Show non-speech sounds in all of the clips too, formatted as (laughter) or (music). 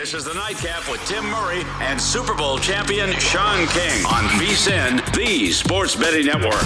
This is the Nightcap with Tim Murray and Super Bowl champion Sean King on VSIN, the Sports Betting Network.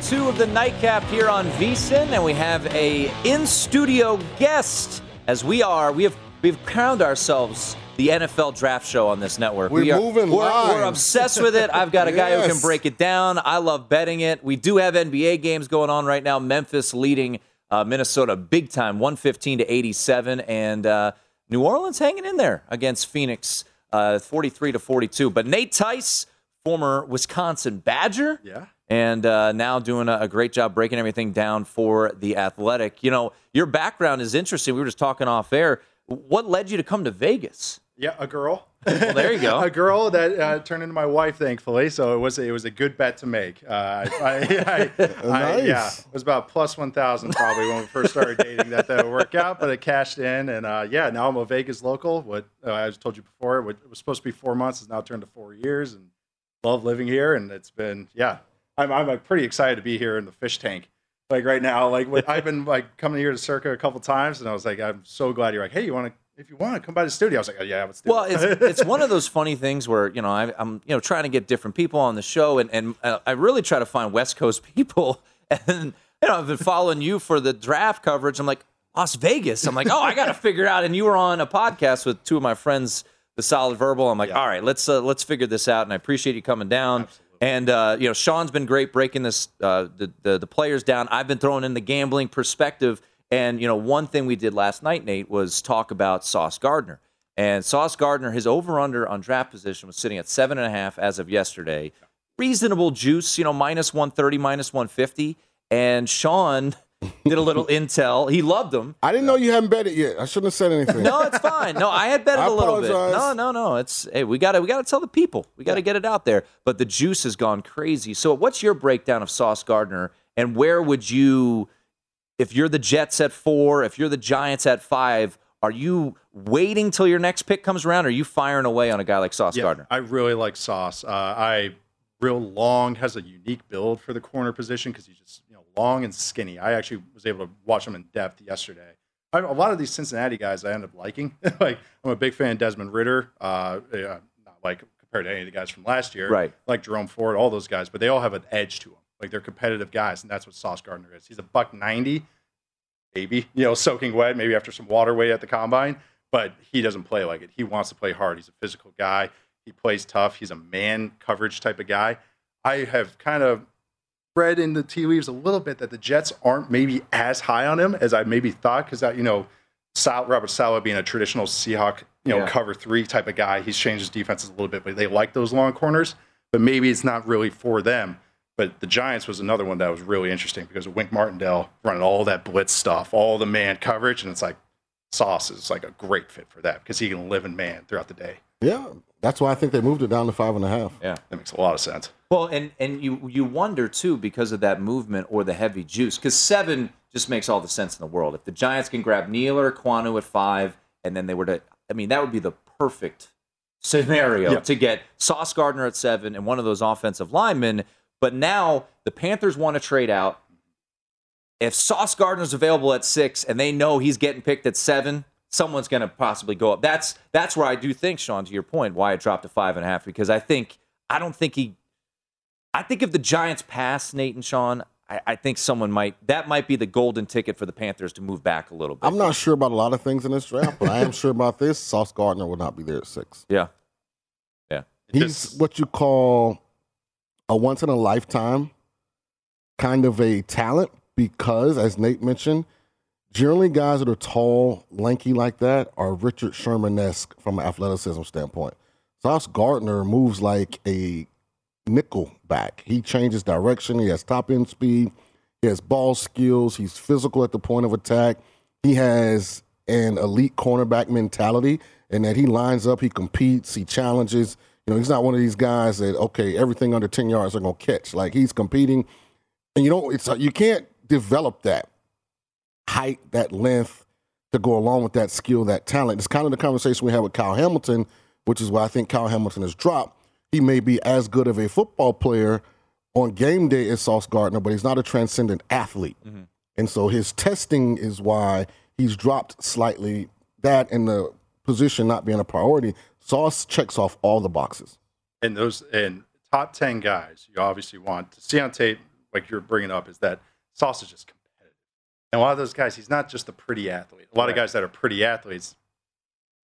Two of the nightcap here on VSIN, and we have a in-studio guest. As we are, we have we've crowned ourselves the NFL draft show on this network. We're we are, moving we're, live. we're obsessed with it. I've got a guy who can break it down. I love betting it. We do have NBA games going on right now. Memphis leading uh, Minnesota big time, 115 to 87, and uh, New Orleans hanging in there against Phoenix, uh, 43 to 42. But Nate Tice, former Wisconsin Badger, Yeah. And uh, now doing a, a great job breaking everything down for the athletic. You know, your background is interesting. We were just talking off air. What led you to come to Vegas? Yeah, a girl. Well, there you go. (laughs) a girl that uh, turned into my wife, thankfully. So it was it was a good bet to make. Uh, I, I, I, (laughs) I, Nice. yeah, it was about plus one thousand probably when we first started (laughs) dating that that would work out, but it cashed in, and uh, yeah, now I'm a Vegas local. What uh, I told you before, what it was supposed to be four months, is now turned to four years, and love living here. And it's been yeah, I'm I'm like, pretty excited to be here in the fish tank. Like right now, like I've been like coming here to Circa a couple times, and I was like, I'm so glad you're like, hey, you want to if you want to come by the studio. I was like, oh, yeah, let's do Well, it. it's, (laughs) it's one of those funny things where you know I, I'm you know trying to get different people on the show, and and uh, I really try to find West Coast (laughs) people, and you know I've been following you for the draft coverage. I'm like Las Vegas. I'm like, oh, I got to figure it out. And you were on a podcast with two of my friends, the Solid Verbal. I'm like, all right, let's uh, let's figure this out, and I appreciate you coming down. And uh, you know, Sean's been great breaking this uh, the, the the players down. I've been throwing in the gambling perspective. And you know, one thing we did last night, Nate, was talk about Sauce Gardner. And Sauce Gardner, his over under on draft position was sitting at seven and a half as of yesterday. Reasonable juice, you know, minus 130, minus 150. And Sean (laughs) did a little intel. He loved them. I didn't know you hadn't bet it yet. I shouldn't have said anything. No, it's fine. No, I had bet it (laughs) I a little bit. No, no, no. It's hey, we gotta we gotta tell the people. We gotta get it out there. But the juice has gone crazy. So what's your breakdown of Sauce Gardner and where would you if you're the Jets at four, if you're the Giants at five, are you waiting till your next pick comes around? Or are you firing away on a guy like Sauce Yeah, Gardner? I really like Sauce. Uh, I real long has a unique build for the corner position because he's just you know long and skinny. I actually was able to watch them in depth yesterday. I, a lot of these Cincinnati guys I end up liking. (laughs) like I'm a big fan of Desmond Ridder. Uh, yeah, not like compared to any of the guys from last year, Right. Like Jerome Ford, all those guys, but they all have an edge to them. Like they're competitive guys, and that's what Sauce Gardner is. He's a buck ninety, maybe you know, soaking wet, maybe after some water weight at the combine, but he doesn't play like it. He wants to play hard. He's a physical guy. He plays tough. He's a man coverage type of guy. I have kind of read in the tea leaves a little bit that the Jets aren't maybe as high on him as I maybe thought because that you know, Sal, Robert Saleh being a traditional Seahawk you know Yeah. cover three type of guy, he's changed his defenses a little bit, but they like those long corners. But maybe it's not really for them. But the Giants was another one that was really interesting because of Wink Martindale running all that blitz stuff, all the man coverage, and it's like Sauce is like a great fit for that because he can live in man throughout the day. Yeah, that's why I think they moved it down to five and a half. Yeah. That makes a lot of sense. Well, and and you you wonder too because of that movement or the heavy juice. Because seven just makes all the sense in the world. If the Giants can grab Neal or Quanu at five, and then they were to, I mean, that would be the perfect scenario Yeah. to get Sauce Gardner at seven and one of those offensive linemen. But now the Panthers want to trade out. If Sauce Gardner's available at six and they know he's getting picked at seven, someone's going to possibly go up. That's that's where I do think, Sean, to your point, why it dropped to five and a half because I think I don't think he. I think if the Giants pass Nate and Sean, I, I think someone might that might be the golden ticket for the Panthers to move back a little bit. I'm not sure about a lot of things in this draft, but I am sure about this. Sauce Gardner will not be there at six. Yeah, yeah. He's This- what you call a once in a lifetime kind of a talent because, as Nate mentioned, generally guys that are tall, lanky like that are Richard Sherman esque from an athleticism standpoint. Sauce Gardner moves like a nickel back. He changes direction. He has top end speed. He has ball skills. He's physical at the point of attack. He has an elite cornerback mentality and that he lines up, he competes, he challenges. You know, he's not one of these guys that okay, everything under ten yards are gonna catch. Like he's competing, and you know, it's uh, you can't develop that height, that length to go along with that skill, that talent. It's kind of the conversation we had with Kyle Hamilton, which is why I think Kyle Hamilton has dropped. He may be as good of a football player on game day as Sauce Gardner, but he's not a transcendent athlete. Mm-hmm. And so his testing is why he's dropped slightly. That and the position not being a priority. Sauce checks off all the boxes. and those and top 10 guys you obviously want to see on tape like you're bringing up is that sauce is just competitive and a lot of those guys he's not just a pretty athlete a lot of guys that are pretty athletes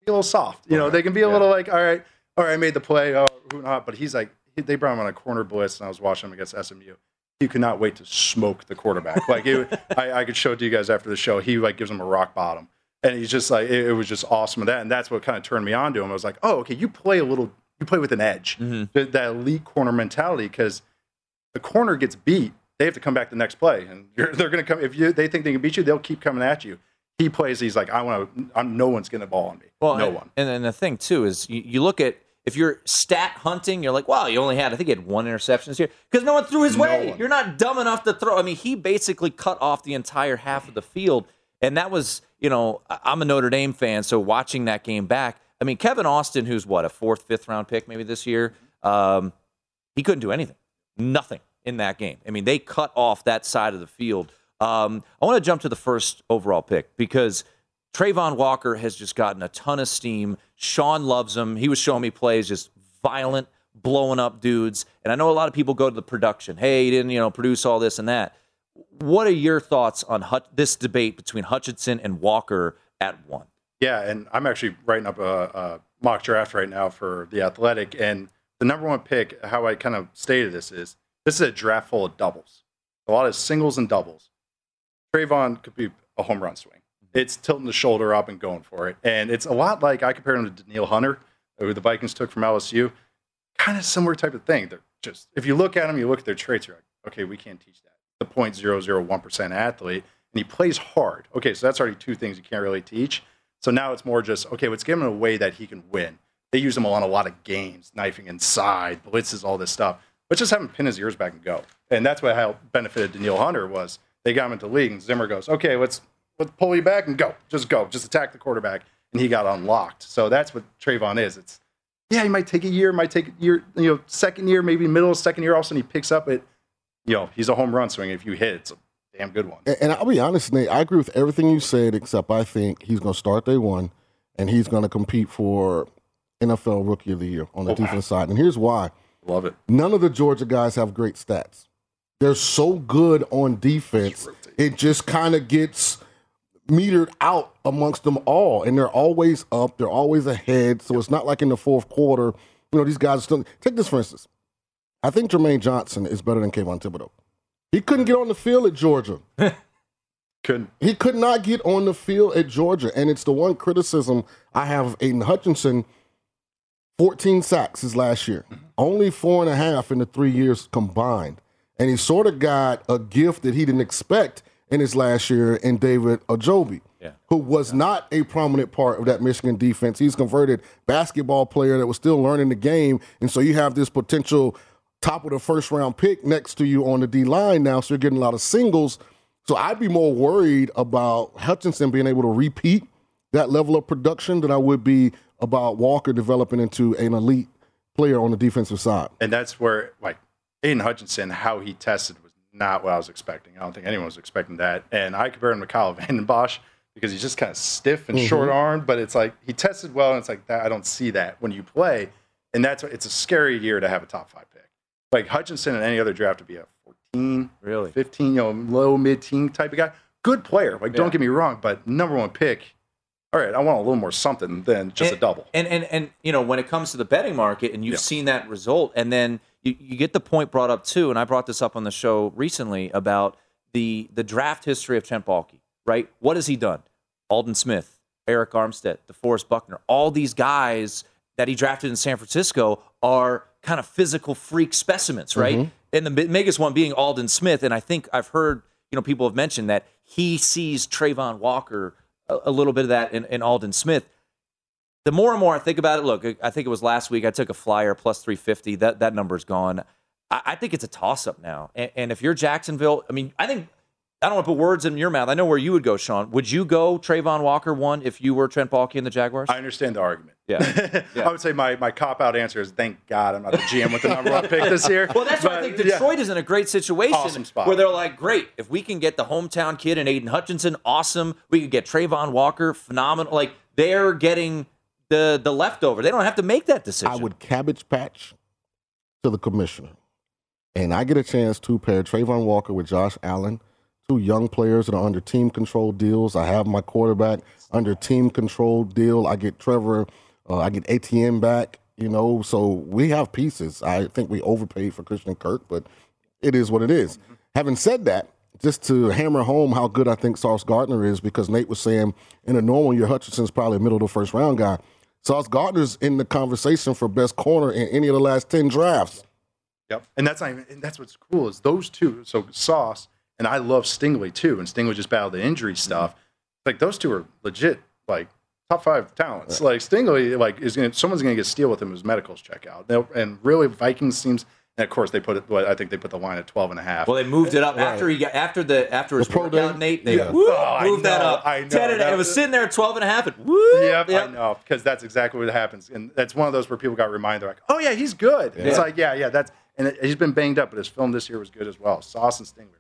be a little soft you know they can be a Yeah. little like all right all right i made the play oh who not but he's like he, they brought him on a corner blitz and i was watching him against smu he could not wait to smoke the quarterback. (laughs) Like it, I, I could show it to you guys after the show. He like gives him a rock bottom. And he's just like it, it was just awesome with that and that's what kind of turned me on to him. I was like oh okay you play a little you play with an edge. Mm-hmm. That, that elite corner mentality because the corner gets beat they have to come back the next play and you're, they're going to come if you they think they can beat you they'll keep coming at you. He plays he's like i want to i'm no one's going to ball on me. Well, no and, one. And then the thing too is you, you look at if you're stat hunting, you're like, wow, you only had I think he had one interception this year because no one threw his No way. one. You're not dumb enough to throw. I mean, he basically cut off the entire half of the field, and that was you know I'm a Notre Dame fan, so watching that game back, I mean Kevin Austin, who's what a fourth, fifth round pick maybe this year, um, he couldn't do anything, nothing in that game. I mean, they cut off that side of the field. Um, I want to jump to the first overall pick because Travon Walker has just gotten a ton of steam. Sean loves him. He was showing me plays, just violent, blowing up dudes. And I know a lot of people go to the production. Hey, he didn't, you know, produce all this and that. What are your thoughts on this debate between Hutchinson and Walker at one? Yeah, and I'm actually writing up a, a mock draft right now for the Athletic, and the number one pick, how I kind of stated this is this is a draft full of doubles, a lot of singles and doubles. Travon could be a home run swing. It's tilting the shoulder up and going for it, and it's a lot like I compare him to Danielle Hunter, who the Vikings took from LSU. Kind of similar type of thing. They're just if you look at them, you look at their traits, you're like, okay, we can't teach that. The 0.001 percent athlete, and he plays hard. Okay, so that's already two things you can't really teach. So now it's more just okay. Let's give him a way that he can win. They use him on a lot of games, knifing inside, blitzes, all this stuff. Let's just have him pin his ears back and go. And that's what how benefited Danielle Hunter was they got him into the league, and Zimmer goes, okay, let's let's pull you back and go, just go, just attack the quarterback, and he got unlocked. So that's what Travon is. It's yeah, he might take a year, might take a year, you know, second year, maybe middle of second year, all of a sudden he picks up it. You know, he's a home run swing. If you hit, it's a damn good one. And, and I'll be honest, Nate, I agree with everything you said, except I think he's going to start day one and he's going to compete for NFL Rookie of the Year on the Oh, wow. defense side. And here's why Love it. none of the Georgia guys have great stats. they're so good on defense. It just kind of gets metered out amongst them all, and they're always up. They're always ahead. So it's not like in the fourth quarter, you know, these guys still take this for instance. I think Jermaine Johnson is better than Kayvon Thibodeaux. He couldn't get on the field at Georgia. (laughs) Couldn't. He could not get on the field at Georgia. And it's the one criticism I have of Aidan Hutchinson. 14 sacks his last year, mm-hmm. only four and a half in the three years combined. And he sort of got a gift that he didn't expect in his last year in David Ojabo, Yeah. who was not a prominent part of that Michigan defense. He's converted basketball player that was still learning the game. And so you have this potential top of the first round pick next to you on the D line now. So you're getting a lot of singles. So I'd be more worried about Hutchinson being able to repeat that level of production than I would be about Walker developing into an elite player on the defensive side. And that's where, like, Aidan Hutchinson, how he tested was not what I was expecting. I don't think anyone was expecting that. And I compared him to Kyle (laughs) Vanden Bosch because he's just kind of stiff and mm-hmm. short armed, but it's like he tested well, and it's like that. I don't see that when you play. And that's it's a scary year to have a top five pick. Like Hutchinson in any other draft would be a 14, Really? 15, you know, low mid teen type of guy. Good player. Like, don't get me wrong, but number one pick. All right, I want a little more something than just and, a double. And and and you know when it comes to the betting market, and you've Yeah. seen that result, and then you, you get the point brought up too, and I brought this up on the show recently about the the draft history of Trent Baalke. Right? What has he done? Aldon Smith, Arik Armstead, DeForest Buckner, all these guys that he drafted in San Francisco are kind of physical freak specimens, right? Mm-hmm. And the biggest one being Aldon Smith, and I think I've heard you know people have mentioned that he sees Travon Walker a, a little bit of that in, in Aldon Smith the more and more I think about it, look, I think it was last week I took a flyer plus 350. That that number's gone. I, I think it's a toss up now. And, and if you're Jacksonville, I mean, I think I don't want to put words in your mouth. I know where you would go, Sean. Would you go Travon Walker one if you were Trent Baalke and the Jaguars? I understand the argument. Yeah. (laughs) Yeah. I would say my, my cop out answer is thank God I'm not the GM with the number one pick this year. (laughs) well, that's why I think yeah. Detroit is in a great situation Awesome spot. where they're like, great, if we can get the hometown kid and Aidan Hutchinson, awesome. We could get Travon Walker, phenomenal. Like they're getting the the leftover. They don't have to make that decision. I would cabbage patch to the commissioner. And I get a chance to pair Travon Walker with Josh Allen, two young players that are under team control deals. I have my quarterback under team control deal. I get Trevor, uh, I get ATM back, you know, so we have pieces. I think we overpaid for Christian Kirk, but it is what it is. Having said that, just to hammer home how good I think Sauce Gardner is, because Nate was saying in a normal year, Hutchinson's probably a middle of the first round guy. Sauce Gardner's in the conversation for best corner in any of the last 10 drafts. Yep. And that's not even, and that's what's cool is those two. So Sauce and I love Stingley too. And Stingley just battled the injury mm-hmm. stuff. Like those two are legit, like top five talents. Like Stingley, like is going to someone's going to get steal with him. His medicals check out. And really Vikings seems. And of course, they put it. Well, I think they put the line at 12 and a half. Well, they moved it up after he got after the after his The pro workout, day? Nate. They Yeah. woo, Oh, I moved that up. I know. 10 and- That it was was- sitting there at 12 and a half. And woo, Yep, yep. I know because that's exactly what happens, and that's one of those where people got reminded, they're like, "Oh yeah, he's good." It's like, yeah, yeah, that's and it, he's been banged up, but his film this year was good as well. Sauce and Stingler.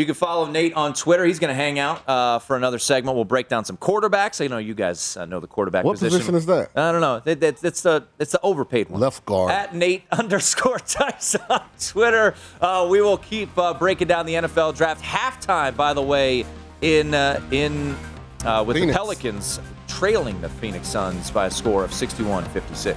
You can follow Nate on Twitter. He's going to hang out uh, for another segment. We'll break down some quarterbacks. I know you guys uh, know the quarterback position. What position is that? I don't know. It's the it's the overpaid one. Left guard. At Nate (laughs) underscore Tice on Twitter. Uh, we will keep uh, breaking down the NFL draft. Halftime, by the way, in uh, in uh, with Phoenix. the Pelicans trailing the Phoenix Suns by a score of 61-56.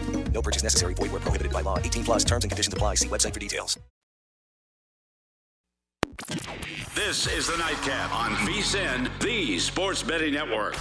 No purchase necessary. Void where prohibited by law. 18 plus terms and conditions apply. See website for details. This is the Nightcap on VSIN, the Sports Betting Network.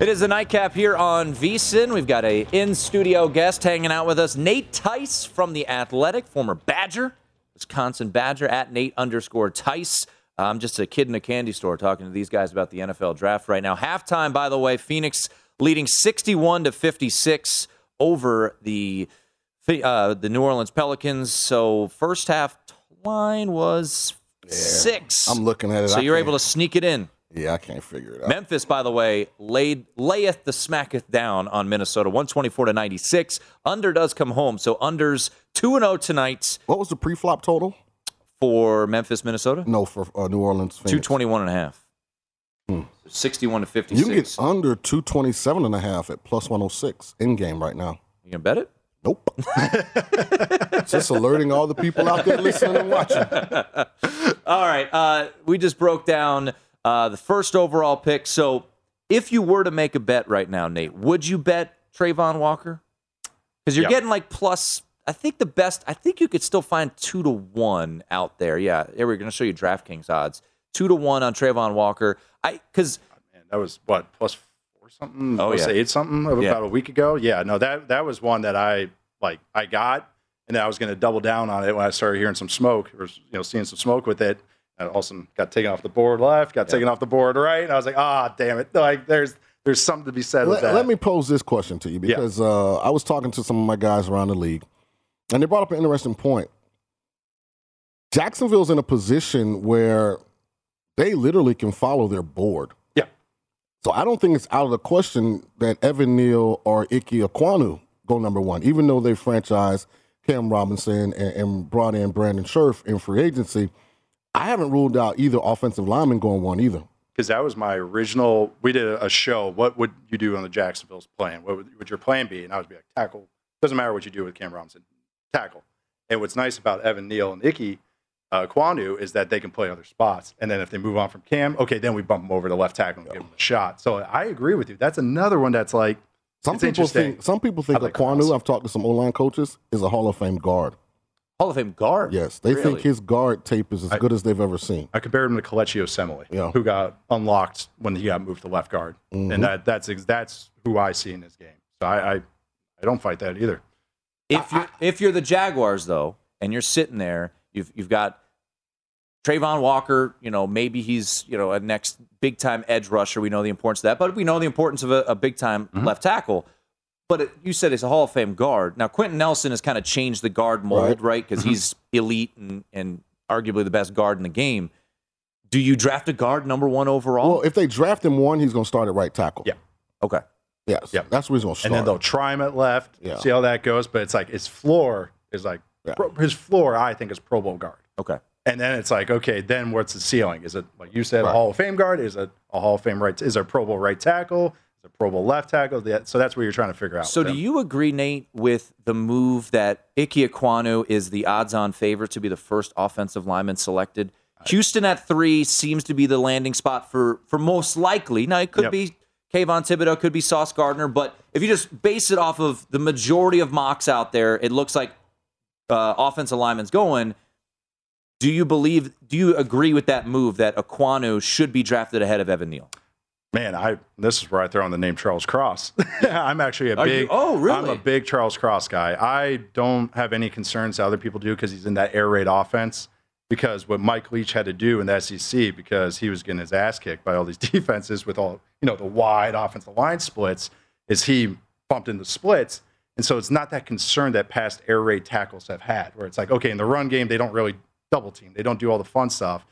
It is the nightcap here on VSIN. We've got a in-studio guest hanging out with us, Nate Tice from the Athletic, former Badger, Wisconsin Badger at Nate underscore Tice. I'm just a kid in a candy store talking to these guys about the NFL draft right now. Halftime, by the way, Phoenix leading 61 to 56 over the uh, the New Orleans Pelicans. So first half line was six. I'm looking at it. So I you're can't- able to sneak it in. Yeah, I can't figure it out. Memphis, by the way, laid layeth the smacketh down on Minnesota, 124 to 96. Under does come home, so unders 2 and 0 tonight What was the pre-flop total? for Memphis, Minnesota. No, for uh, New Orleans. Phoenix. 221 and a half. Hmm. 61 to You 56. can get under 227 and a half at plus 106 in game right now. You gonna bet it? Nope. (laughs) Just alerting all the people out there listening and watching. (laughs) All right. Uh, we just broke down uh, the first overall pick. So if you were to make a bet right now, Nate, would you bet Travon Walker? Because you're Yeah. getting like plus, I think the best, I think you could still find two to one out there. Yeah. Here we're going to show you DraftKings odds. Two to one on Travon Walker. I, because Man, that was what plus four something, Oh, plus yeah. eight something about Yeah. a week ago. Yeah, no, that that was one that I like. I got, and then I was going to double down on it when I started hearing some smoke, or you know, seeing some smoke with it. Also got taken off the board left, got taken off the board right, and I was like, ah, damn it! Like there's there's something to be said with Let, that. let me pose this question to you because uh, I was talking to some of my guys around the league, and they brought up an interesting point. Jacksonville's in a position where they literally can follow their board. Yeah. So I don't think it's out of the question that Evan Neal or Ike Ekwonu go number one, even though they franchised Cam Robinson and, and brought in Brandon Scherff in free agency. I haven't ruled out either offensive lineman going one either. because that was my original. We did a, show. What would you do on the Jacksonville's plan? What would, would your plan be? And I would be like, tackle. Doesn't matter what you do with Cam Robinson, tackle. And what's nice about Evan Neal and Icky uh, Kwanu is that they can play other spots. And then if they move on from Cam, okay, then we bump them over to left tackle and give them a shot. So I agree with you. That's another one that's like Some people interesting. think some people think I like Cross. I've talked to some O line coaches, is a Hall of Fame guard. Hall of Fame guard. Yes, they think his guard tape is as I- good as they've ever seen. I compared him to Kelechi Osemele, Yeah. who got unlocked when he got moved to left guard, Mhm. and that that's that's who I see in this game. So I I, I don't fight that either. If you're if you're the Jaguars though, and you're sitting there, you've you've got Travon Walker. You know, maybe he's you know a next big time edge rusher. We know the importance of that, but we know the importance of a, a big time left tackle. But it, you said it's a Hall of Fame guard. Now Quenton Nelson has kind of changed the guard mold, Right. right? Because mm-hmm. he's elite and and arguably the best guard in the game. Do you draft a guard number one overall? Well, if they draft him one, he's going to start at right tackle. Yeah. okay. Yes. Yeah. That's where he's going to start. and then they'll try him at left, Yeah. see how that goes. But it's like his floor is like Yeah. pro- his floor. I think is Pro Bowl guard, Okay. and then it's like okay, then what's the ceiling? Is it like you said, a Hall of Fame guard? Is it a Hall of Fame right? Is it a Pro Bowl right tackle? It a Pro Bowl left tackle? So that's where you're trying to figure out. So do you agree, Nate, with the move that Ike Ekwonu is the odds-on favorite to be the first offensive lineman selected? Houston at three seems to be the landing spot for for most likely. Now it could Yep. be Kayvon Thibodeaux, could be Sauce Gardner, but if you just base it off of the majority of mocks out there, it looks like uh, offensive lineman's going. Do you believe? Do you agree with that move that Ekwonu should be drafted ahead of Evan Neal? Man, I this is where I throw in the name Charles Cross. (laughs) I'm actually a Are you- big. oh, really? I'm a big Charles Cross guy. I don't have any concerns that other people do because he's in that air raid offense. Because what Mike Leach had to do in the SEC, because he was getting his ass kicked by all these (laughs) defenses with all you know the wide offensive line splits, is he bumped into splits, and so it's not that concern that past air raid tackles have had, where it's like okay, in the run game they don't really double team, they don't do all the fun stuff.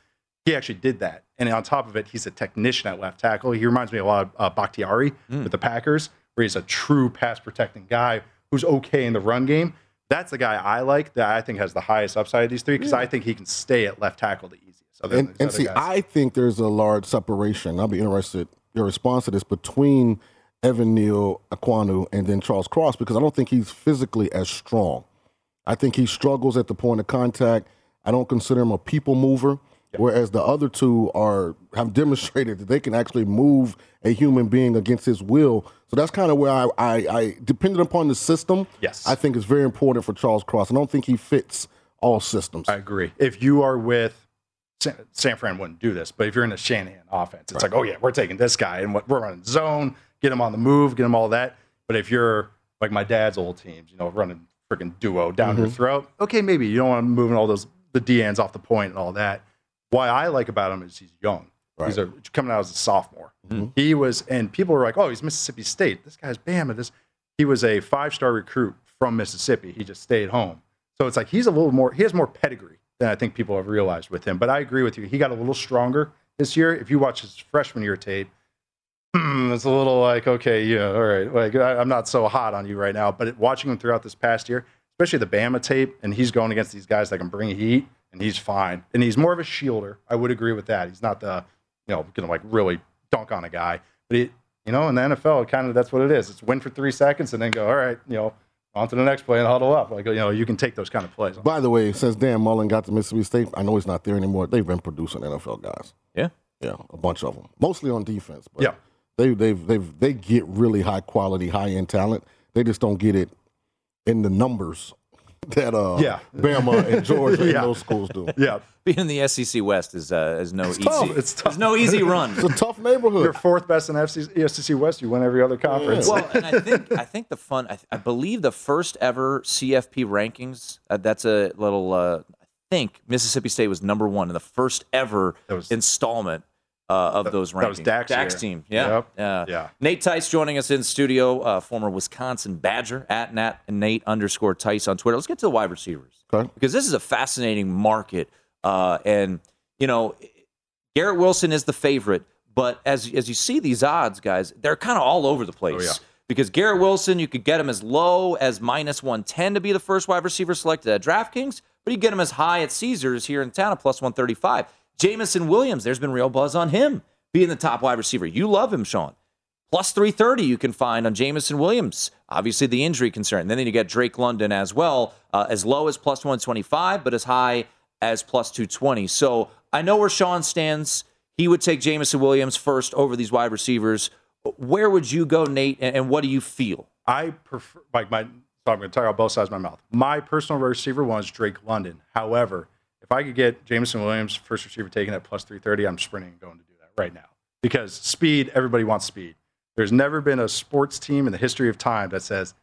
He actually did that. And on top of it, he's a technician at left tackle. He reminds me a lot of uh, Bakhtiari with the Packers, where he's a true pass protecting guy who's okay in the run game. That's the guy I like that I think has the highest upside of these three because I think he can stay at left tackle the easiest. Other And, and these see, guys. I think there's a large separation. I'll be interested your response to this between Evan Neal, Ekwonu, and then Charles Cross because I don't think he's physically as strong. I think he struggles at the point of contact. I don't consider him a people mover, whereas the other two are have demonstrated that they can actually move a human being against his will. So that's kind of where I, I, I depending upon the system. Yes. I think it's very important for Charles Cross. I don't think he fits all systems. I agree. If you are with San, San Fran, wouldn't do this, but if you're in a Shanahan offense, it's like, oh yeah, we're taking this guy and what- we're running zone, get him on the move, get him all that. But if you're like my dad's old teams, you know, running freaking duo down your Mhm. throat, okay, maybe you don't want to move all those the DNs off the point and all that. Why I like about him is he's young. He's a, coming out as a sophomore. Mm-hmm. He was, and people were like, "Oh, he's Mississippi State. This guy's Bama." This he was a five star recruit from Mississippi. He just stayed home. So it's like he's a little more. He has more pedigree than I think people have realized with him. But I agree with you. He got a little stronger this year. If you watch his freshman year tape, (clears throat) it's a little like, okay, yeah, all right. Like I, I'm not so hot on you right now. But watching him throughout this past year, especially the Bama tape, and he's going against these guys that can bring heat, and he's fine. And he's more of a shielder. I would agree with that. He's not the, you know, gonna like really dunk on a guy. But it, you know, in the NFL, kind of that's what it is. It's win for three seconds and then go, all right, you know, on to the next play and huddle up. Like you know, you can take those kind of plays. By the way, since Dan Mullen got to Mississippi State, I know he's not there anymore. They've been producing NFL guys. Yeah, yeah, a bunch of them, mostly on defense. But Yeah. they they've they've they get really high quality, high end talent. They just don't get it in the numbers (laughs) that uh Yeah. Bama and Georgia (laughs) Yeah. and those schools do. Yeah, being in the SEC West is uh, is no easy. tough. It's tough. There's no easy (laughs) run. It's a tough neighborhood. You're fourth best in FC, SEC West. You win every other conference. Well, and I think I think the fun. I, I believe the first ever CFP rankings. Uh, that's a little. Uh, I think Mississippi State was number one in the first ever was, installment uh, of those rankings. that was Dak's year. team. Yeah, Yep. yeah, Yeah. Nate Tice joining us in studio. Uh, former Wisconsin Badger at Nat and Nate underscore Tice on Twitter. Let's get to the wide receivers Okay. because this is a fascinating market. Uh, and you know, Garrett Wilson is the favorite, but as as you see these odds, guys, they're kind of all over the place. Oh, yeah. Because Garrett Wilson, you could get him as low as minus 110 to be the first wide receiver selected at DraftKings, but you get him as high at Caesars here in town at plus 135. Jameson Williams, there's been real buzz on him being the top wide receiver. You love him, Sean. Plus 330 you can find on Jameson Williams. Obviously, the injury concern. And then you get Drake London as well, uh, as low as plus 125, but as high as plus 220. So I know where Sean stands. He would take Jameson Williams first over these wide receivers. Where would you go, Nate, and, what do you feel? I prefer like my. So I'm going to talk about both sides of my mouth. My personal receiver one is Drake London. However, if I could get Jameson Williams first receiver taken at plus 330, I'm sprinting and going to do that right now because speed. Everybody wants speed. There's never been a sports team in the history of time that says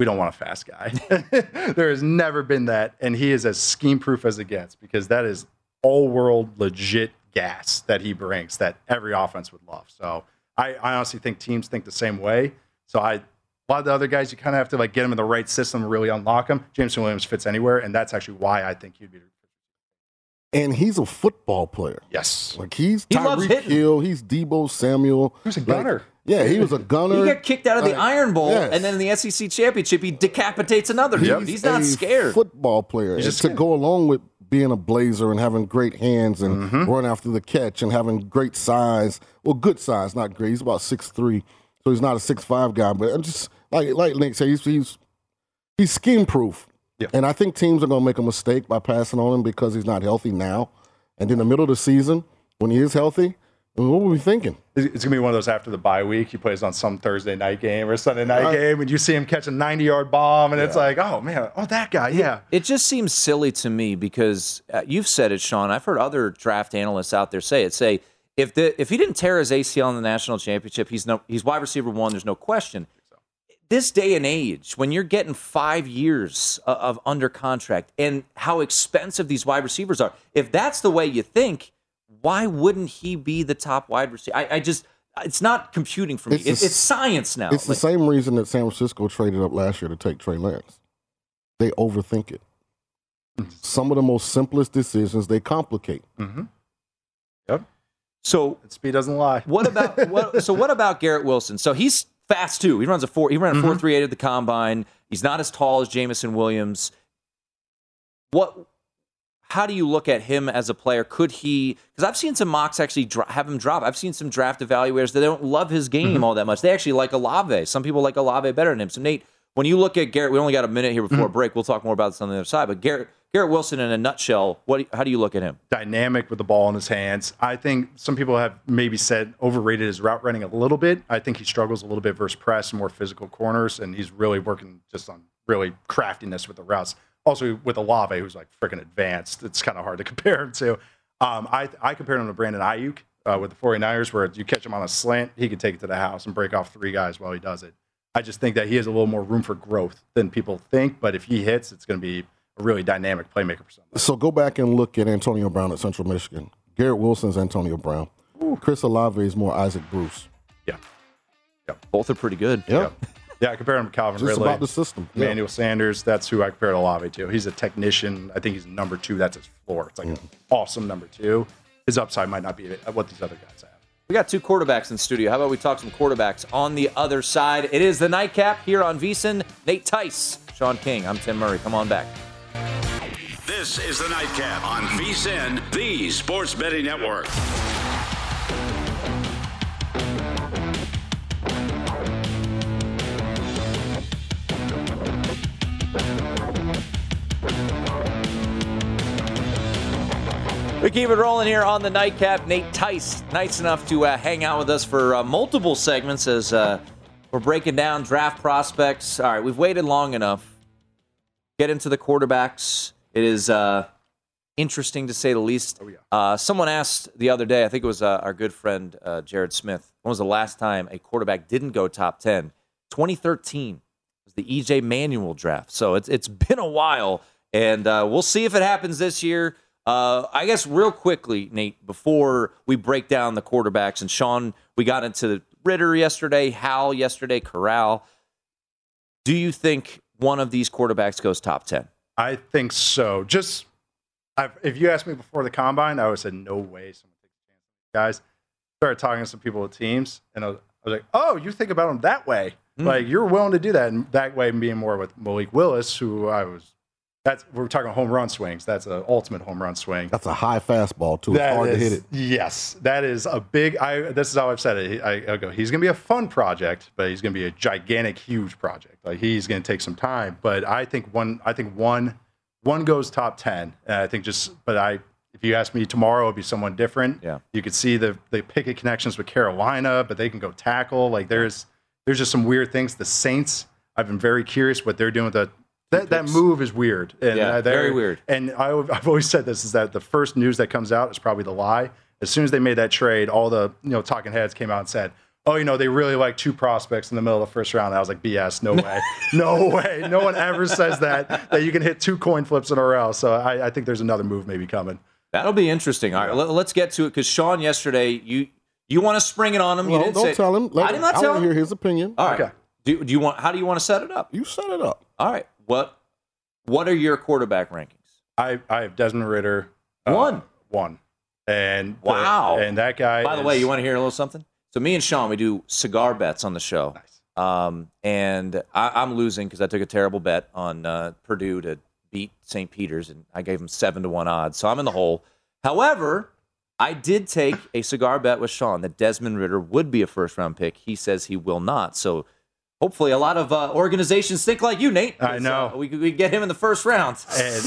we don't want a fast guy. (laughs) there has never been that, and he is as scheme proof as it gets because that is all world legit gas that he brings that every offense would love. So I, I honestly think teams think the same way. So I a lot of the other guys you kind of have to like get them in the right system really unlock them. Jameson Williams fits anywhere, and that's actually why I think he'd be. And he's a football player. Yes. Like he's He Tyreek. Hill, he's Deebo Samuel. He was a Like, gunner. yeah, he was a (laughs) gunner. He got kicked out of the Like, Iron Bowl, yes. and then in the SEC championship, he decapitates another dude. He's, not a scared. Football player. Just to go along with being a blazer and having great hands and Mm-hmm. run after the catch and having great size. Well, good size, not great. He's about six three, so he's not a six five guy. But I'm just like like Link said, he's he's he's scheme proof. Yeah. And I think teams are going to make a mistake by passing on him because he's not healthy now. And in the middle of the season, when he is healthy, And what were we thinking? It's gonna be one of those after the bye week. He plays on some Thursday night game or Sunday night Right. game, and you see him catch a 90 yard bomb, and it's like, oh man, oh that guy, yeah. It just seems silly to me because uh, you've said it, Sean. I've heard other draft analysts out there say it. Say if the if he didn't tear his ACL in the national championship, he's no he's wide receiver one. There's no question. This day and age, when you're getting five years of, of under contract and how expensive these wide receivers are, if that's the way you think, why wouldn't he be the top wide receiver? I, I just it's not computing for me. It's It's, the it's, science now. It's the same reason that San Francisco traded up last year to take Trey Lance. They overthink it. Some of the most simplest decisions they complicate. Mm-hmm. Yep. so Speed doesn't lie. What about what? So what (laughs) about Garrett Wilson? So he's fast too. He runs a four. He ran a mm-hmm. four three eight at the combine. He's not as tall as Jameson Williams. What? How do you look at him as a player? Could he? Because I've seen some mocks actually dro- have him drop. I've seen some draft evaluators that don't love his game mm-hmm. all that much. They actually like Olave. Some people like Olave better than him. So Nate, when you look at Garrett, we only got a minute here before a break. We'll talk more about this on the other side. But Garrett Garrett Wilson, in a nutshell, what? How do you look at him? dynamic with the ball in his hands. I think some people have maybe said overrated his route running a little bit. I think he struggles a little bit versus press and more physical corners, and he's really working just on really craftiness with the routes. Also with Olave, who's like freaking advanced. It's kind of hard to (laughs) compare him to. Um, I, I compared him to Brandon Aiyuk uh, with the 49ers, where you catch him on a slant, he can take it to the house and break off three guys while he does it. I just think that he has a little more room for growth than people think, but if he hits, it's going to be a really dynamic playmaker for somebody. So go back and look at Antonio Brown at Central Michigan. Garrett Wilson's Antonio Brown. Ooh. Chris Olave is more Isaac Bruce. Yeah. yeah. Both are pretty good. Yeah. Yeah, I compare him to Calvin Just Ridley. about the system. Yeah. Emmanuel Sanders, that's who I compare Olave to. He's a technician. I think he's number two. That's his floor. It's like an awesome number two. His upside might not be what these other guys have. We got two quarterbacks in the studio. How about we talk some quarterbacks on the other side? It is the nightcap here on VSIN. Nate Tice, Sean King. I'm Tim Murray. Come on back. This is the Nightcap on VSIN, the Sports Betting Network. We keep it rolling here on the nightcap. Nate Tice, nice enough to uh, hang out with us for uh, multiple segments as uh, we're breaking down draft prospects. All right, we've waited long enough. Get into the quarterbacks. It is uh, interesting to say the least. Oh, yeah. uh, someone asked the other day, I think it was uh, our good friend uh, Jared Smith, when was the last time a quarterback didn't go top 10? 2013 was the EJ Manuel draft. So it's, it's been a while, and uh, we'll see if it happens this year. Uh, I guess real quickly, Nate, before we break down the quarterbacks, and Sean, we got into Ridder yesterday, Hal yesterday, Corral. Do you think one of these quarterbacks goes top 10? I think so. Just i if you asked me before the combine, I would have said no way someone takes a chance. Guys, started talking to some people with teams, and I was, I was like, "Oh, you think about them that way? Mm. Like you're willing to do that, and that way being more with Malik Willis, who I was. That's we're talking home run swings. That's an ultimate home run swing. That's a high fastball too. It's That hard to hit it. Yes, that is a big. I this is how I've said it. I, I go. He's going to be a fun project, but he's going to be a gigantic, huge project. Like he's going to take some time. But I think one. I think one. One goes top ten. And I think just. But I. If you ask me tomorrow, it'd be someone different. Yeah. You could see the the picket connections with Carolina, but they can go tackle. Like there's there's just some weird things. The Saints. I've been very curious what they're doing with the. That, that move is weird. And Yeah, uh, very weird. and I, I've always said this is that the first news that comes out is probably the lie. As soon as they made that trade, all the you know talking heads came out and said, "Oh, you know, they really like two prospects in the middle of the first round." And I was like, "BS, no (laughs) way, no way, no one ever says that that you can hit two coin flips in a row." So I, I think there's another move maybe coming. That'll be interesting. All right, let, us get to it because Sean, yesterday, you you want to spring it on him. you Well, did don't say, tell him. Let I did him- not I tell want him. to hear his opinion. All right. Okay. Do, do you want? How do you want to set it up? You set it up. All right. What What are your quarterback rankings? I I have Desmond Ridder One. one, and the- Wow. and that guy. By the way, you want to hear a little something? So me and Sean, we do cigar bets on the show. Nice. Um, and I, I'm losing because I took a terrible bet on uh, Purdue to beat St. Peter's, and I gave them seven to one odds. So I'm in the hole. However, I did take a cigar bet with Sean that Desmond Ridder would be a first round pick. He says he will not. So hopefully, a lot of uh, organizations think like you, Nate. I know. Uh, we we get him in the first round. and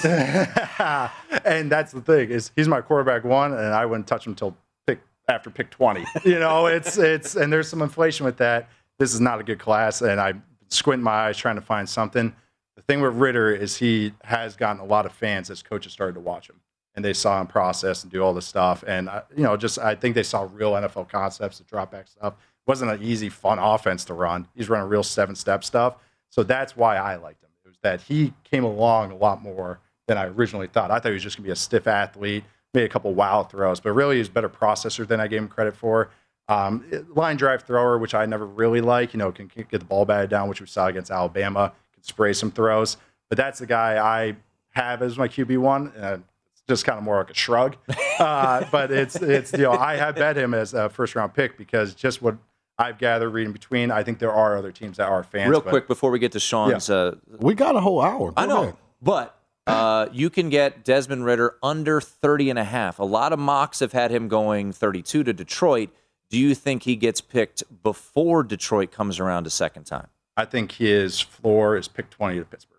(laughs) and that's the thing is he's my quarterback one, and I wouldn't touch him until pick after pick 20. You know, it's it's and there's some inflation with that. This is not a good class, and I squint my eyes trying to find something. The thing with Ridder is he has gotten a lot of fans as coaches started to watch him, and they saw him process and do all this stuff, and uh, you know, just I think they saw real NFL concepts, the dropback stuff. Wasn't an easy, fun offense to run. He's running real seven step stuff, so that's why I liked him. It was that he came along a lot more than I originally thought. I thought he was just going to be a stiff athlete, made a couple wild throws, but really he's a better processor than I gave him credit for. Um, line drive thrower, which I never really like, you know, can, can get the ball batted down, which we saw against Alabama, can spray some throws. But that's the guy I have as my QB one. And it's just kind of more like a shrug. (laughs) Uh, but it's it's you know I have bet him as a first round pick because just what I've gathered reading between, I think there are other teams that are fans. Real but- quick before we get to Sean's, uh, We got a whole hour. I know, ahead. but uh, you can get Desmond Ridder under 30 and a half. A lot of mocks have had him going 32 to Detroit. Do you think he gets picked before Detroit comes around a second time? I think his floor is pick 20 to Pittsburgh.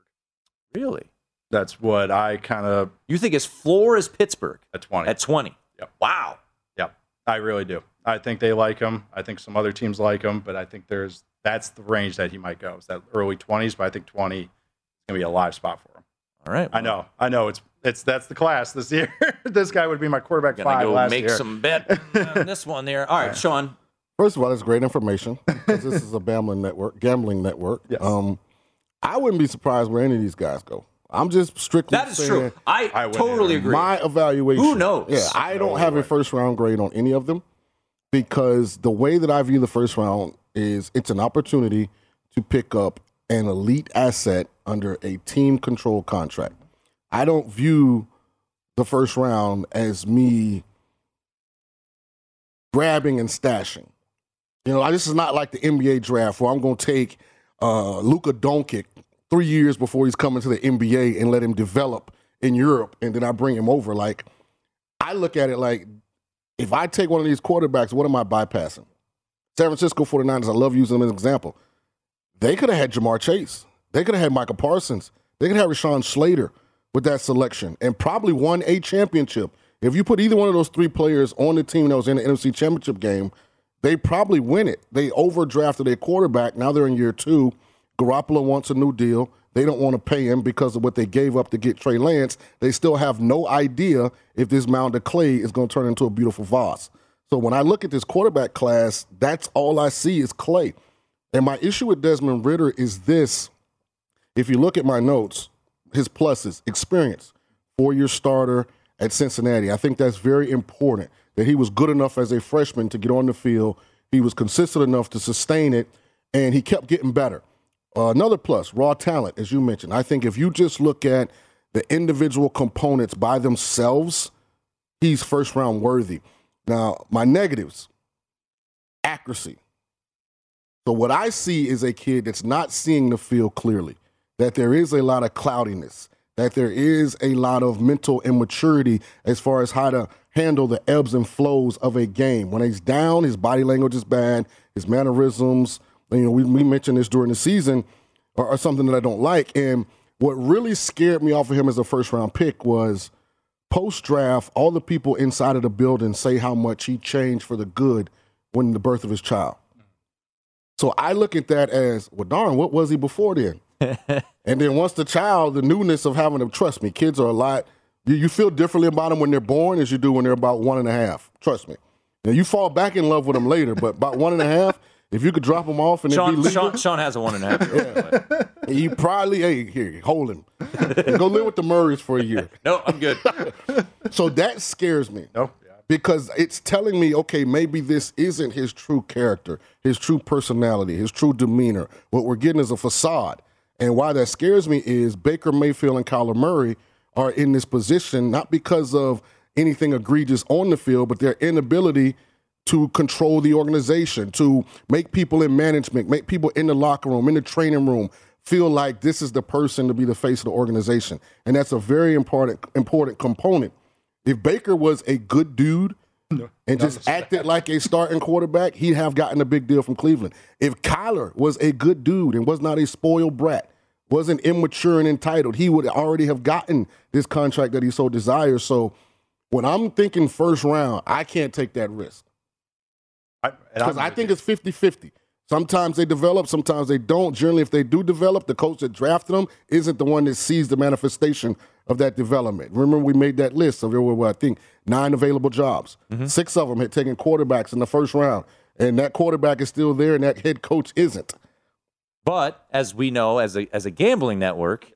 Really? That's what I kind of You think his floor is Pittsburgh at 20. at 20? Yep. Wow. Yep. I really do. I think they like him. I think some other teams like him, but I think there's that's the range that he might go. Is that early 20s, but I think 20 is going to be a live spot for him. All right. I know. I know it's it's that's the class this year. (laughs) this guy would be my quarterback Gonna five go last make year. some bet (laughs) on this one there. All right, Sean. First of all, that's great information. this is a gambling network. Gambling network. Yes. Um, I wouldn't be surprised where any of these guys go. I'm just strictly That is saying true. I, I totally agree. My evaluation. Who knows? Yeah, I don't No have a first round grade on any of them because the way that I view the first round is it's an opportunity to pick up an elite asset under a team control contract. I don't view the first round as me grabbing and stashing. You know, this is not like the NBA draft where I'm going to take uh, Luka Doncic three years before he's coming to the NBA and let him develop in Europe, and then I bring him over. Like, I look at it like, if I take one of these quarterbacks, what am I bypassing? San Francisco 49ers, I love using them as an example. They could have had Ja'Marr Chase. They could have had Micah Parsons. They could have had Rashawn Slater with that selection and probably won a championship. If you put either one of those three players on the team that was in the NFC championship game, they probably win it. They overdrafted their quarterback. Now they're in year two. Garoppolo wants a new deal. They don't want to pay him because of what they gave up to get Trey Lance. They still have no idea if this mound of clay is going to turn into a beautiful vase. So when I look at this quarterback class, that's all I see is clay. And my issue with Desmond Ridder is this. If you look at my notes, his pluses, experience, four year starter at Cincinnati. I think that's very important that he was good enough as a freshman to get on the field. He was consistent enough to sustain it, and he kept getting better. Uh, another plus, raw talent, as you mentioned. I think if you just look at the individual components by themselves, he's first round worthy. Now, my negatives accuracy. So, what I see is a kid that's not seeing the field clearly, that there is a lot of cloudiness, that there is a lot of mental immaturity as far as how to handle the ebbs and flows of a game. When he's down, his body language is bad, his mannerisms, you know, we, we mentioned this during the season, are, are something that I don't like. And what really scared me off of him as a first round pick was post draft, all the people inside of the building say how much he changed for the good when the birth of his child. So I look at that as, well, darn, what was he before then? (laughs) and then once the child, the newness of having them, trust me, kids are a lot. You, you feel differently about them when they're born as you do when they're about one and a half. Trust me. Now you fall back in love with them later, but about one and a half, if you could drop them off and it be Sean, legal, Sean, Sean has a one and a half. year old. you probably hey here hold him. Go live with the Murrays for a year. (laughs) No, I'm good. (laughs) So that scares me. No. Because it's telling me, okay, maybe this isn't his true character, his true personality, his true demeanor. What we're getting is a facade. And why that scares me is Baker Mayfield and Kyler Murray are in this position not because of anything egregious on the field, but their inability to control the organization, to make people in management, make people in the locker room, in the training room feel like this is the person to be the face of the organization. And that's a very important important component. If Baker was a good dude and just acted like a starting quarterback, he'd have gotten a big deal from Cleveland. If Kyler was a good dude and was not a spoiled brat, wasn't immature and entitled, he would already have gotten this contract that he so desires. So when I'm thinking first round, I can't take that risk. I, Because I think it's 50 50. Sometimes they develop, sometimes they don't. Generally, if they do develop, the coach that drafted them isn't the one that sees the manifestation of that development. Remember, we made that list. of there were, I think, nine available jobs. Mm-hmm. Six of them had taken quarterbacks in the first round. And that quarterback is still there, and that head coach isn't. But as we know, as a as a gambling network,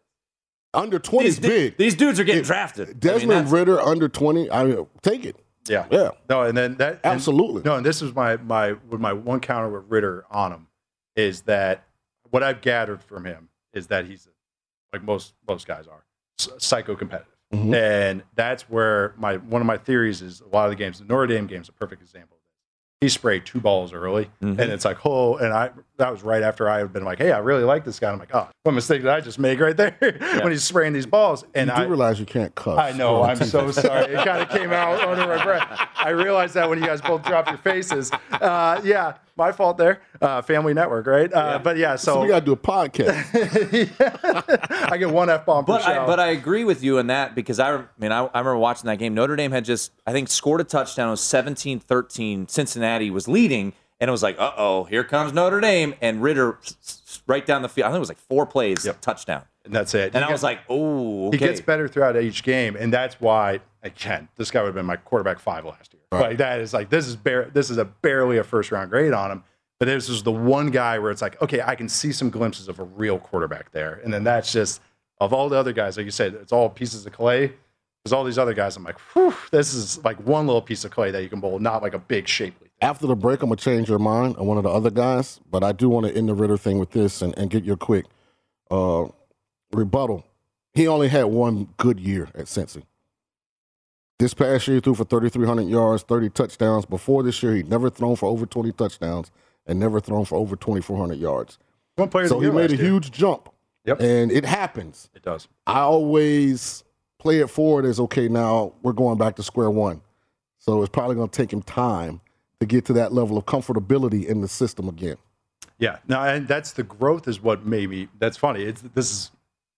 Under 20 is big. These dudes are getting drafted. I mean, Desmond Ridder, under 20, I mean, take it. Yeah. Yeah. No, and then that and- Absolutely. no, and this is my my with my one counter with Ridder on him is that what I've gathered from him is that he's like most most guys are psycho competitive, Mm-hmm. and that's where my one of my theories is a lot of the games. The Notre Dame game is a perfect example. He sprayed two balls early, Mm-hmm. and it's like, oh, and I that was right after I had been like, hey, I really like this guy. I'm like, oh, what mistake did I just make right there (laughs) when he's spraying these balls? And you do I realize you can't cuss. I know. I'm so (laughs) sorry. It kind of came out under my breath. I realized that when you guys both dropped your faces. Uh, yeah, my fault there. Uh, family network, right? Uh, But yeah, So so, we got to do a podcast. (laughs) I get one f bomb per But show. I, but I agree with you in that because I, I mean, I, I remember watching that game. Notre Dame had just, I think, scored a touchdown. It was 17 13. Cincinnati was leading, and it was like, uh oh, here comes Notre Dame. And Ridder s- s- right down the field. I think it was like four plays, touchdown. and that's it. And He I was like, oh, okay. he gets better throughout each game, and that's why again, this guy would have been my quarterback five last year. Like that is like this is bare, this is a barely a first round grade on him. But this is the one guy where it's like, okay, I can see some glimpses of a real quarterback there, and then that's just of all the other guys, like you said, it's all pieces of clay. There's all these other guys. I'm like, whew, this is like one little piece of clay that you can bowl, not like a big shapely. After the break, I'm going to change your mind on one of the other guys, but I do want to end the Ridder thing with this and, and get your quick uh, rebuttal. He only had one good year at Cincy. This past year, he threw for 3,300 yards, 30 touchdowns. Before this year, he'd never thrown for over 20 touchdowns and never thrown for over 2,400 yards. One player So he made a year. huge jump. Yep. And it happens. It does. I always play it forward as okay, now we're going back to square one. So it's probably going to take him time to get to that level of comfortability in the system again. Yeah, no, and that's the growth is what made me. That's funny. It's this is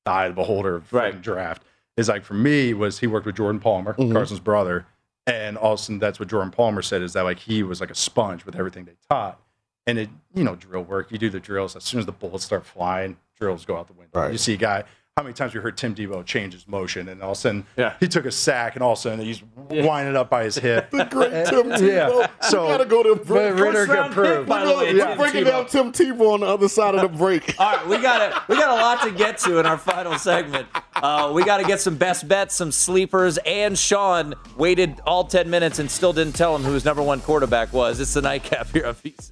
the eye of the beholder of right. draft. Is like for me was he worked with Jordan Palmer, Mhm. Carson's brother, and also that's what Jordan Palmer said is that like he was like a sponge with everything they taught, and it you know drill work. You do the drills as soon as the bullets start flying, drills go out the window. Right. You see a guy. How many times we heard Tim Tebow change his motion, and all of a sudden Yeah. he took a sack, and all of a sudden he's (laughs) winding up by his hip. The great Tim Tebow. Yeah. So we got to go to but Ridder First can round prove. pick, by the way, We're Tim breaking Tebow. down Tim Tebow on the other side of the break. (laughs) All right, we got a we got a lot to get to in our final segment. Uh, we got to get some best bets, some sleepers, and Sean waited all ten minutes and still didn't tell him who his number one quarterback was. It's the nightcap here on VSiN.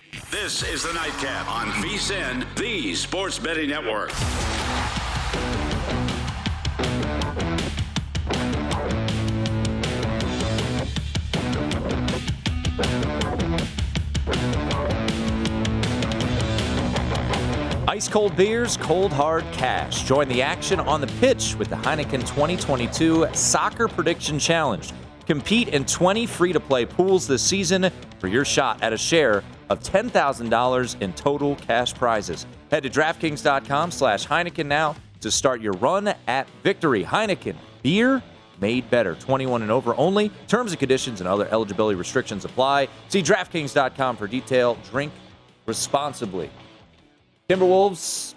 This is the Nightcap on VSIN, the Sports Betting Network. Ice cold beers, cold hard cash. Join the action on the pitch with the Heineken 2022 Soccer Prediction Challenge. Compete in 20 free to play pools this season for your shot at a share of $10,000 in total cash prizes. Head to DraftKings.com slash Heineken now to start your run at victory. Heineken, beer made better. 21 and over only. Terms and conditions and other eligibility restrictions apply. See DraftKings.com for detail. Drink responsibly. Timberwolves,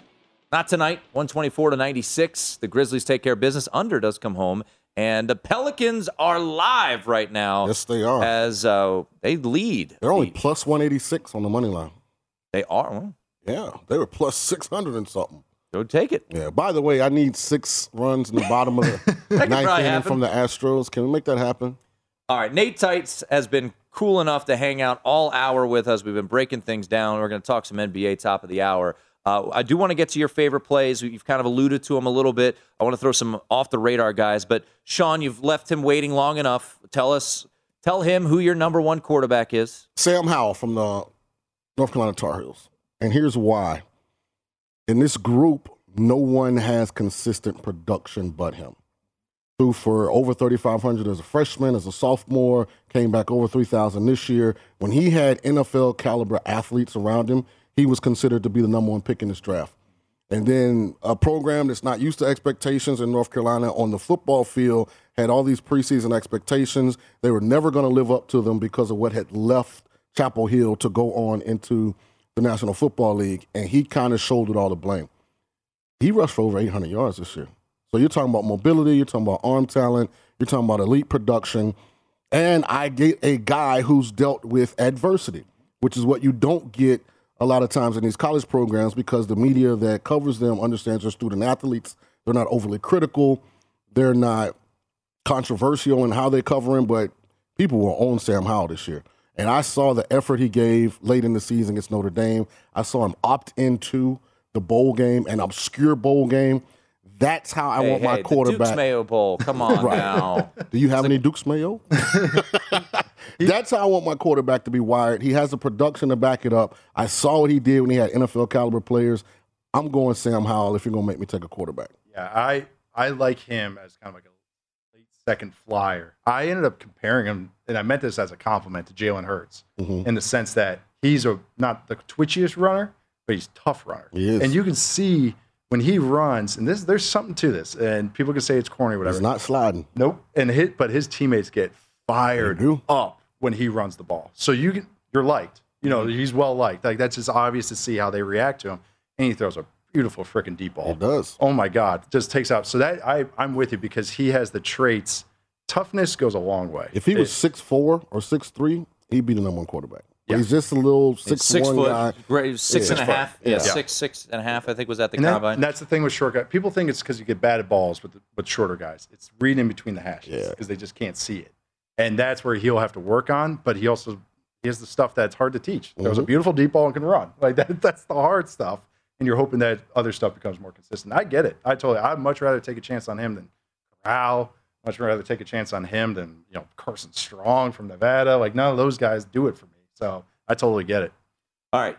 not tonight, 124 to 96. The Grizzlies take care of business. Under does come home. And the Pelicans are live right now. Yes, they are. As uh, they lead. They're only plus 186 on the money line. They are. Well, Yeah, they were plus 600 and something. go take it. Yeah. By the way, I need six runs in the bottom of the (laughs) ninth inning from the Astros. Can we make that happen? All right, Nate Tice has been cool enough to hang out all hour with us. We've been breaking things down. We're going to talk some NBA top of the hour. Uh, I do want to get to your favorite plays. You've kind of alluded to them a little bit. I want to throw some off the radar guys, but Sean, you've left him waiting long enough. Tell us, tell him who your number one quarterback is. Sam Howell from the North Carolina Tar Heels. And here's why. In this group, no one has consistent production but him. Threw for over 3,500 as a freshman, as a sophomore, came back over 3,000 this year. When he had NFL caliber athletes around him, he was considered to be the number one pick in this draft. And then a program that's not used to expectations in North Carolina on the football field had all these preseason expectations. They were never going to live up to them because of what had left Chapel Hill to go on into the National Football League. And he kind of shouldered all the blame. He rushed for over 800 yards this year. So you're talking about mobility, you're talking about arm talent, you're talking about elite production. And I get a guy who's dealt with adversity, which is what you don't get a lot of times in these college programs because the media that covers them understands they're student athletes. They're not overly critical. They're not controversial in how they cover him, but people will own Sam Howell this year. And I saw the effort he gave late in the season against Notre Dame. I saw him opt into the bowl game, an obscure bowl game. That's how I Hey, want my hey, the quarterback. Dukes Mayo Bowl. Come (laughs) on Right. now. Do you have any Dukes Mayo? (laughs) That's how I want my quarterback to be wired. He has the production to back it up. I saw what he did when he had NFL caliber players. I'm going Sam Howell if you're going to make me take a quarterback. Yeah, I I like him as kind of like a late second flyer. I ended up comparing him, and I meant this as a compliment to Jalen Hurts Mhm. in the sense that he's a not the twitchiest runner, but he's a tough runner. He is. And you can see when he runs, and this there's something to this, and people can say it's corny, whatever. He's not sliding. Nope. And hit, but his teammates get fired up when he runs the ball. So you get, you're liked. You know, mm-hmm. he's well liked. Like that's just obvious to see how they react to him. And he throws a beautiful freaking deep ball. He does. Oh my God. Just takes out. So that I I'm with you because he has the traits. Toughness goes a long way. If he was six four or six three, he'd be the number one quarterback. Yeah. He's just a little It's six, six one foot, guy. great, six Yeah. and a half. Yeah, Yeah. six, six and a half. I think was at the and, that- combine. and that's the thing with short guys. People think it's because you get batted balls with with shorter guys. It's reading in between the hashes because they just can't see it, and that's where he'll have to work on. But he also he has the stuff that's hard to teach. There's a mm-hmm. beautiful deep ball and can run. Like that, that's the hard stuff. And you're hoping that other stuff becomes more consistent. I get it. I totally. I'd much rather take a chance on him than Corral. Much rather take a chance on him than you know Carson Strong from Nevada. Like none of those guys do it for me. So I totally get it. All right,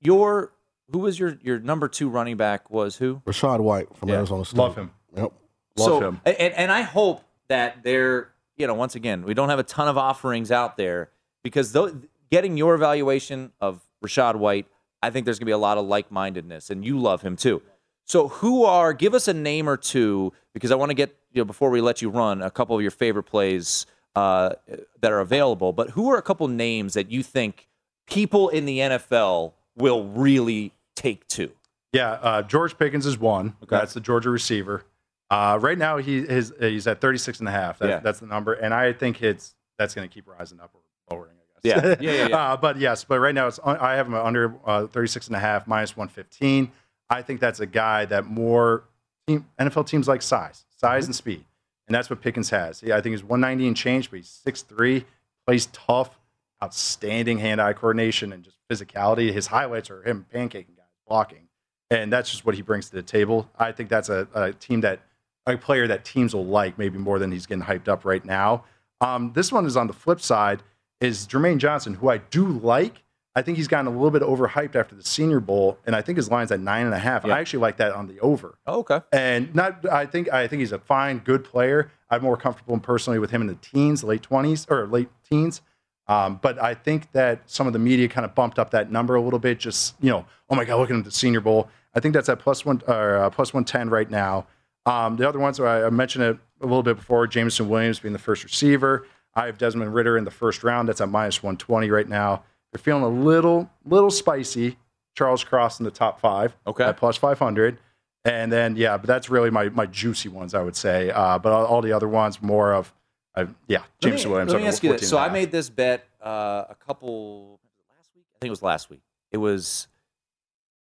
your who was your your number two running back was who? Rachaad White from Yeah. Arizona State. Love him. Yep. Love so, him. And, and I hope that they're, you know, once again, we don't have a ton of offerings out there because though, getting your evaluation of Rachaad White, I think there's going to be a lot of like mindedness, and you love him too. So, who are, give us a name or two because I want to get, you know, before we let you run, a couple of your favorite plays uh, that are available, but who are a couple names that you think people in the NFL will really take to? Yeah, uh, George Pickens is one. That's the Georgia receiver. Uh, right now, he his, he's at 36 and a half. That, Yeah. That's the number. And I think it's that's going to keep rising up or lowering, I guess. Yeah, yeah, yeah, (laughs) yeah. uh, but yes, but right now, it's I have him under uh, 36 and a half, minus 115. I think that's a guy that more, team, NFL teams like size, size Mm-hmm. and speed, and that's what Pickens has. Yeah, I think he's 190 and change, but he's 6'3", plays tough, outstanding hand-eye coordination and just physicality. His highlights are him pancaking guys, blocking, and that's just what he brings to the table. I think that's a, a team that a player that teams will like maybe more than he's getting hyped up right now. Um, this one is on the flip side is Jermaine Johnson, who I do like. I think he's gotten a little bit overhyped after the Senior Bowl, and I think his line's at nine and a half. I actually like that on the over. Oh, okay. And not, I think, I think he's a fine, good player. I'm more comfortable personally with him in the teens, late twenties or late teens. Um, but I think that some of the media kind of bumped up that number a little bit. Just you know, oh my God, looking at him at the Senior Bowl. I think that's at plus one or uh, plus one ten right now. Um, the other ones I I mentioned it a little bit before. Jameson Williams being the first receiver. I have Desmond Ridder in the first round. That's at minus one twenty right now. They're feeling a little little spicy. Charles Cross in the top five. Okay. At plus five hundred. And then yeah, but that's really my my juicy ones I would say. Uh, but all, all the other ones more of uh, yeah, James me, Williams. Let me ask you this. So I made this bet uh, a couple last week. I think it was last week. It was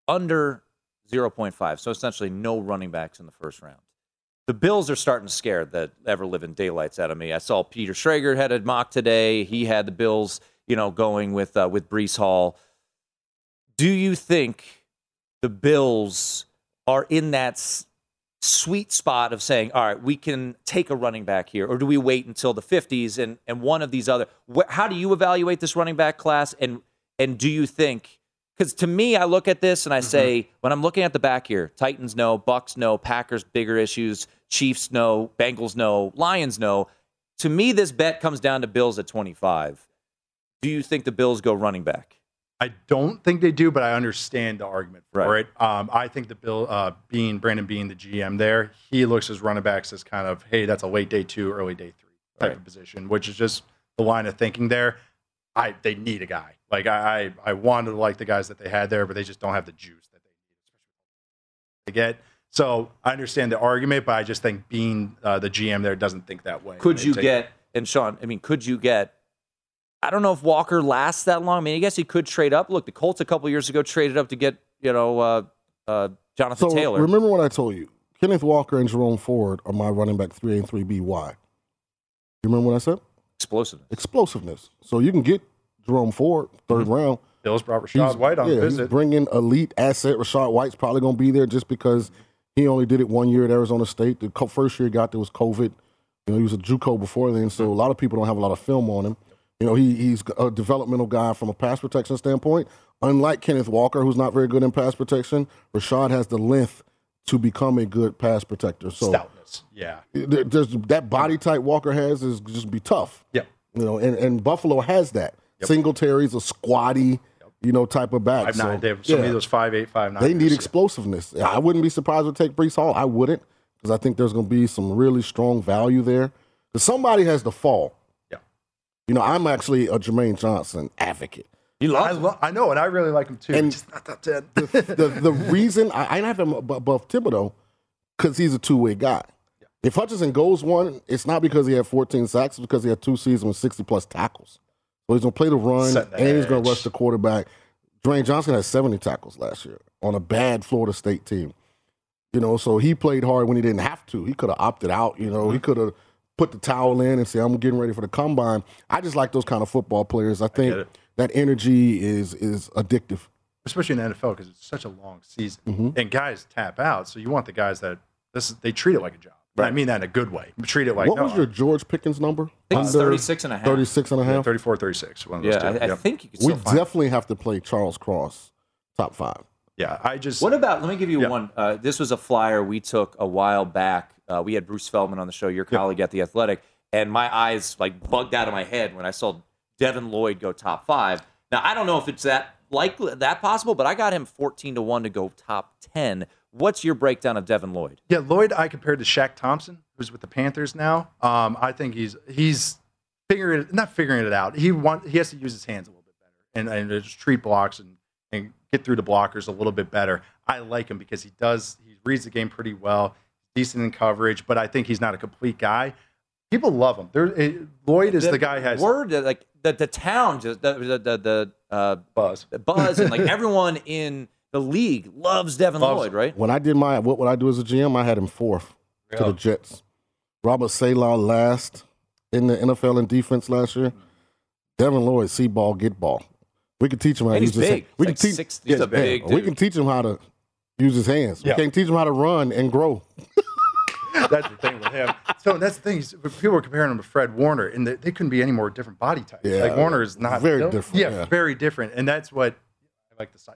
under 0.5. So essentially, no running backs in the first round. The Bills are starting to scare the ever living daylights out of me. I saw Peter Schrager had a mock today. He had the Bills, you know, going with uh, with Breece Hall. Do you think the Bills are in that s- sweet spot of saying, all right, we can take a running back here, or do we wait until the 50s and, and one of these other? Wh- how do you evaluate this running back class? And and do you think? Because to me, I look at this and I say, when I'm looking at the back here, Titans no, Bucks no, Packers bigger issues, Chiefs no, Bengals no, Lions no. To me, this bet comes down to Bills at 25. Do you think the Bills go running back? I don't think they do, but I understand the argument for Right. it. Um, I think the Bill uh, Beane, Brandon Beane, the GM there, he looks as running backs as kind of, hey, that's a late day two, early day three type Right. of position, which is just the line of thinking there. I they need a guy. Like I, I I wanted to like the guys that they had there, but they just don't have the juice that they need, to get. So I understand the argument, but I just think being uh, the GM there, doesn't think that way. Could you take- get and Sean? I mean, could you get? I don't know if Walker lasts that long. I mean, I guess he could trade up. Look, the Colts a couple years ago traded up to get you know uh, uh, Jonathan So Taylor. remember what I told you. Kenneth Walker and Jerome Ford are my running back three A and three B. Why? You remember what I said? Explosiveness. Explosiveness. So you can get Jerome Ford 3rd round. Bills brought Rachaad He's- White on yeah, visit. He's bringing elite asset. Rachaad White's probably going to be there just because he only did it one year at Arizona State. The first year he got there was COVID. You know, he was a JUCO before then, so a lot of people don't have a lot of film on him. You know, he, he's a developmental guy from a pass protection standpoint. Unlike Kenneth Walker, who's not very good in pass protection, Rachaad has the length to become a good pass protector. So Stoutness. Yeah. there- there's, that body type Walker has is just be tough. Yeah. You know, and, and Buffalo has that. Singletary's a squatty, you know, type of back. Five So, nine. They have so many yeah. of those five eight, five nine. They need explosiveness. I wouldn't be surprised to take Breece Hall. I wouldn't, because I think there's going to be some really strong value there. Because somebody has to fall. Yeah. You know, I'm actually a Jermaine Johnson advocate. You I, lo- I know, and I really like him too. And Just not that dead. the, the, the reason I, I have him above Thibodeaux because he's a two way guy. If Hutchinson goes one, it's not because he had 14 sacks, it's because he had two seasons with 60 plus tackles. So he's going to play the run Set and he's going to rush the quarterback. Dwayne Johnson had 70 tackles last year on a bad Florida State team. You know, so he played hard when he didn't have to. He could have opted out. You know, he Mm-hmm. could have put the towel in and say, "I'm getting ready for the combine." I just like those kind of football players. I think it. that energy is is addictive. especially in the NFL because it's such a long season, Mhm. and guys tap out. So you want the guys that this is, they treat it like a job. And I mean that in a good way. Treat it like what no, was your George Pickens number? I think it's 36 and a half. 36 and a yeah, half. 34, 36. One of those Yeah, two. I, I Yep. think you could We still find. definitely have to play Charles Cross top five. yeah. I just What about? Let me give you Yeah. one. Uh, this was a flyer we took a while back. Uh, we had Bruce Feldman on the show, your colleague at the Athletic, and my eyes like bugged out of my head when I saw Devin Lloyd go top five. Now I don't know if it's that likely that possible, but I got him fourteen to one to go top ten. What's your breakdown of Devin Lloyd? Yeah, Lloyd, I compared to Shaq Thompson, who's with the Panthers now. Um, I think he's he's figuring it, not figuring it out. He want he has to use his hands a little bit better and, and just treat blocks and, and get through the blockers a little bit better. I like him because he does he reads the game pretty well, decent in coverage, but I think he's not a complete guy. People love him. There, eh, Lloyd is the, guy who has word like the the town just the the the, the uh, buzz. buzz and like (laughs) everyone in the league loves Devin Loves Lloyd, right? When I did my what would I do as a GM, I had him fourth to the Jets. Robert Saleh last in the NFL in defense last year. Devin Lloyd, see ball, get ball. We can teach him how to use he's his big. hand- We He's can teach. six- he's a big We can teach him how to use his hands. Yeah. We can't teach him how to run and grow. (laughs) that's the thing with him. So that's the thing. is, People were comparing him to Fred Warner, and they, they couldn't be any more different body types. Yeah. like Warner is not Very no- different, Yeah, yeah. very different, and that's what I like the size.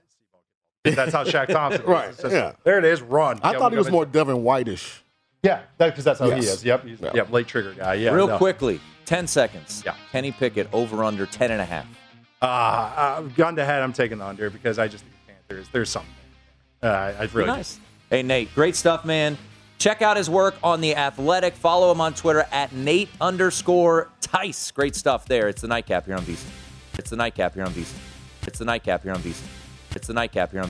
That's how Shaq Thompson. is. (laughs) Right, It's just, yeah. There it is. Run. I Yeah, thought he was more it. Devin Whitish. Yeah, because that's how he Yes. is. Yep. He's, Yeah. Yep. Late trigger guy. Yeah. Real no. quickly, 10 seconds. Yeah. Kenny Pickett over under 10 and a half. Uh, I've gone to head. I'm taking the under because I just think the Panthers. There's something. Uh, I I really nice. Hey, Nate, great stuff, man. Check out his work on The Athletic. Follow him on Twitter at Nate underscore Tice. Great stuff there. It's the nightcap here on VC. It's the nightcap here on VC. It's the nightcap here on VC. It's the nightcap here on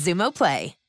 Xumo Play.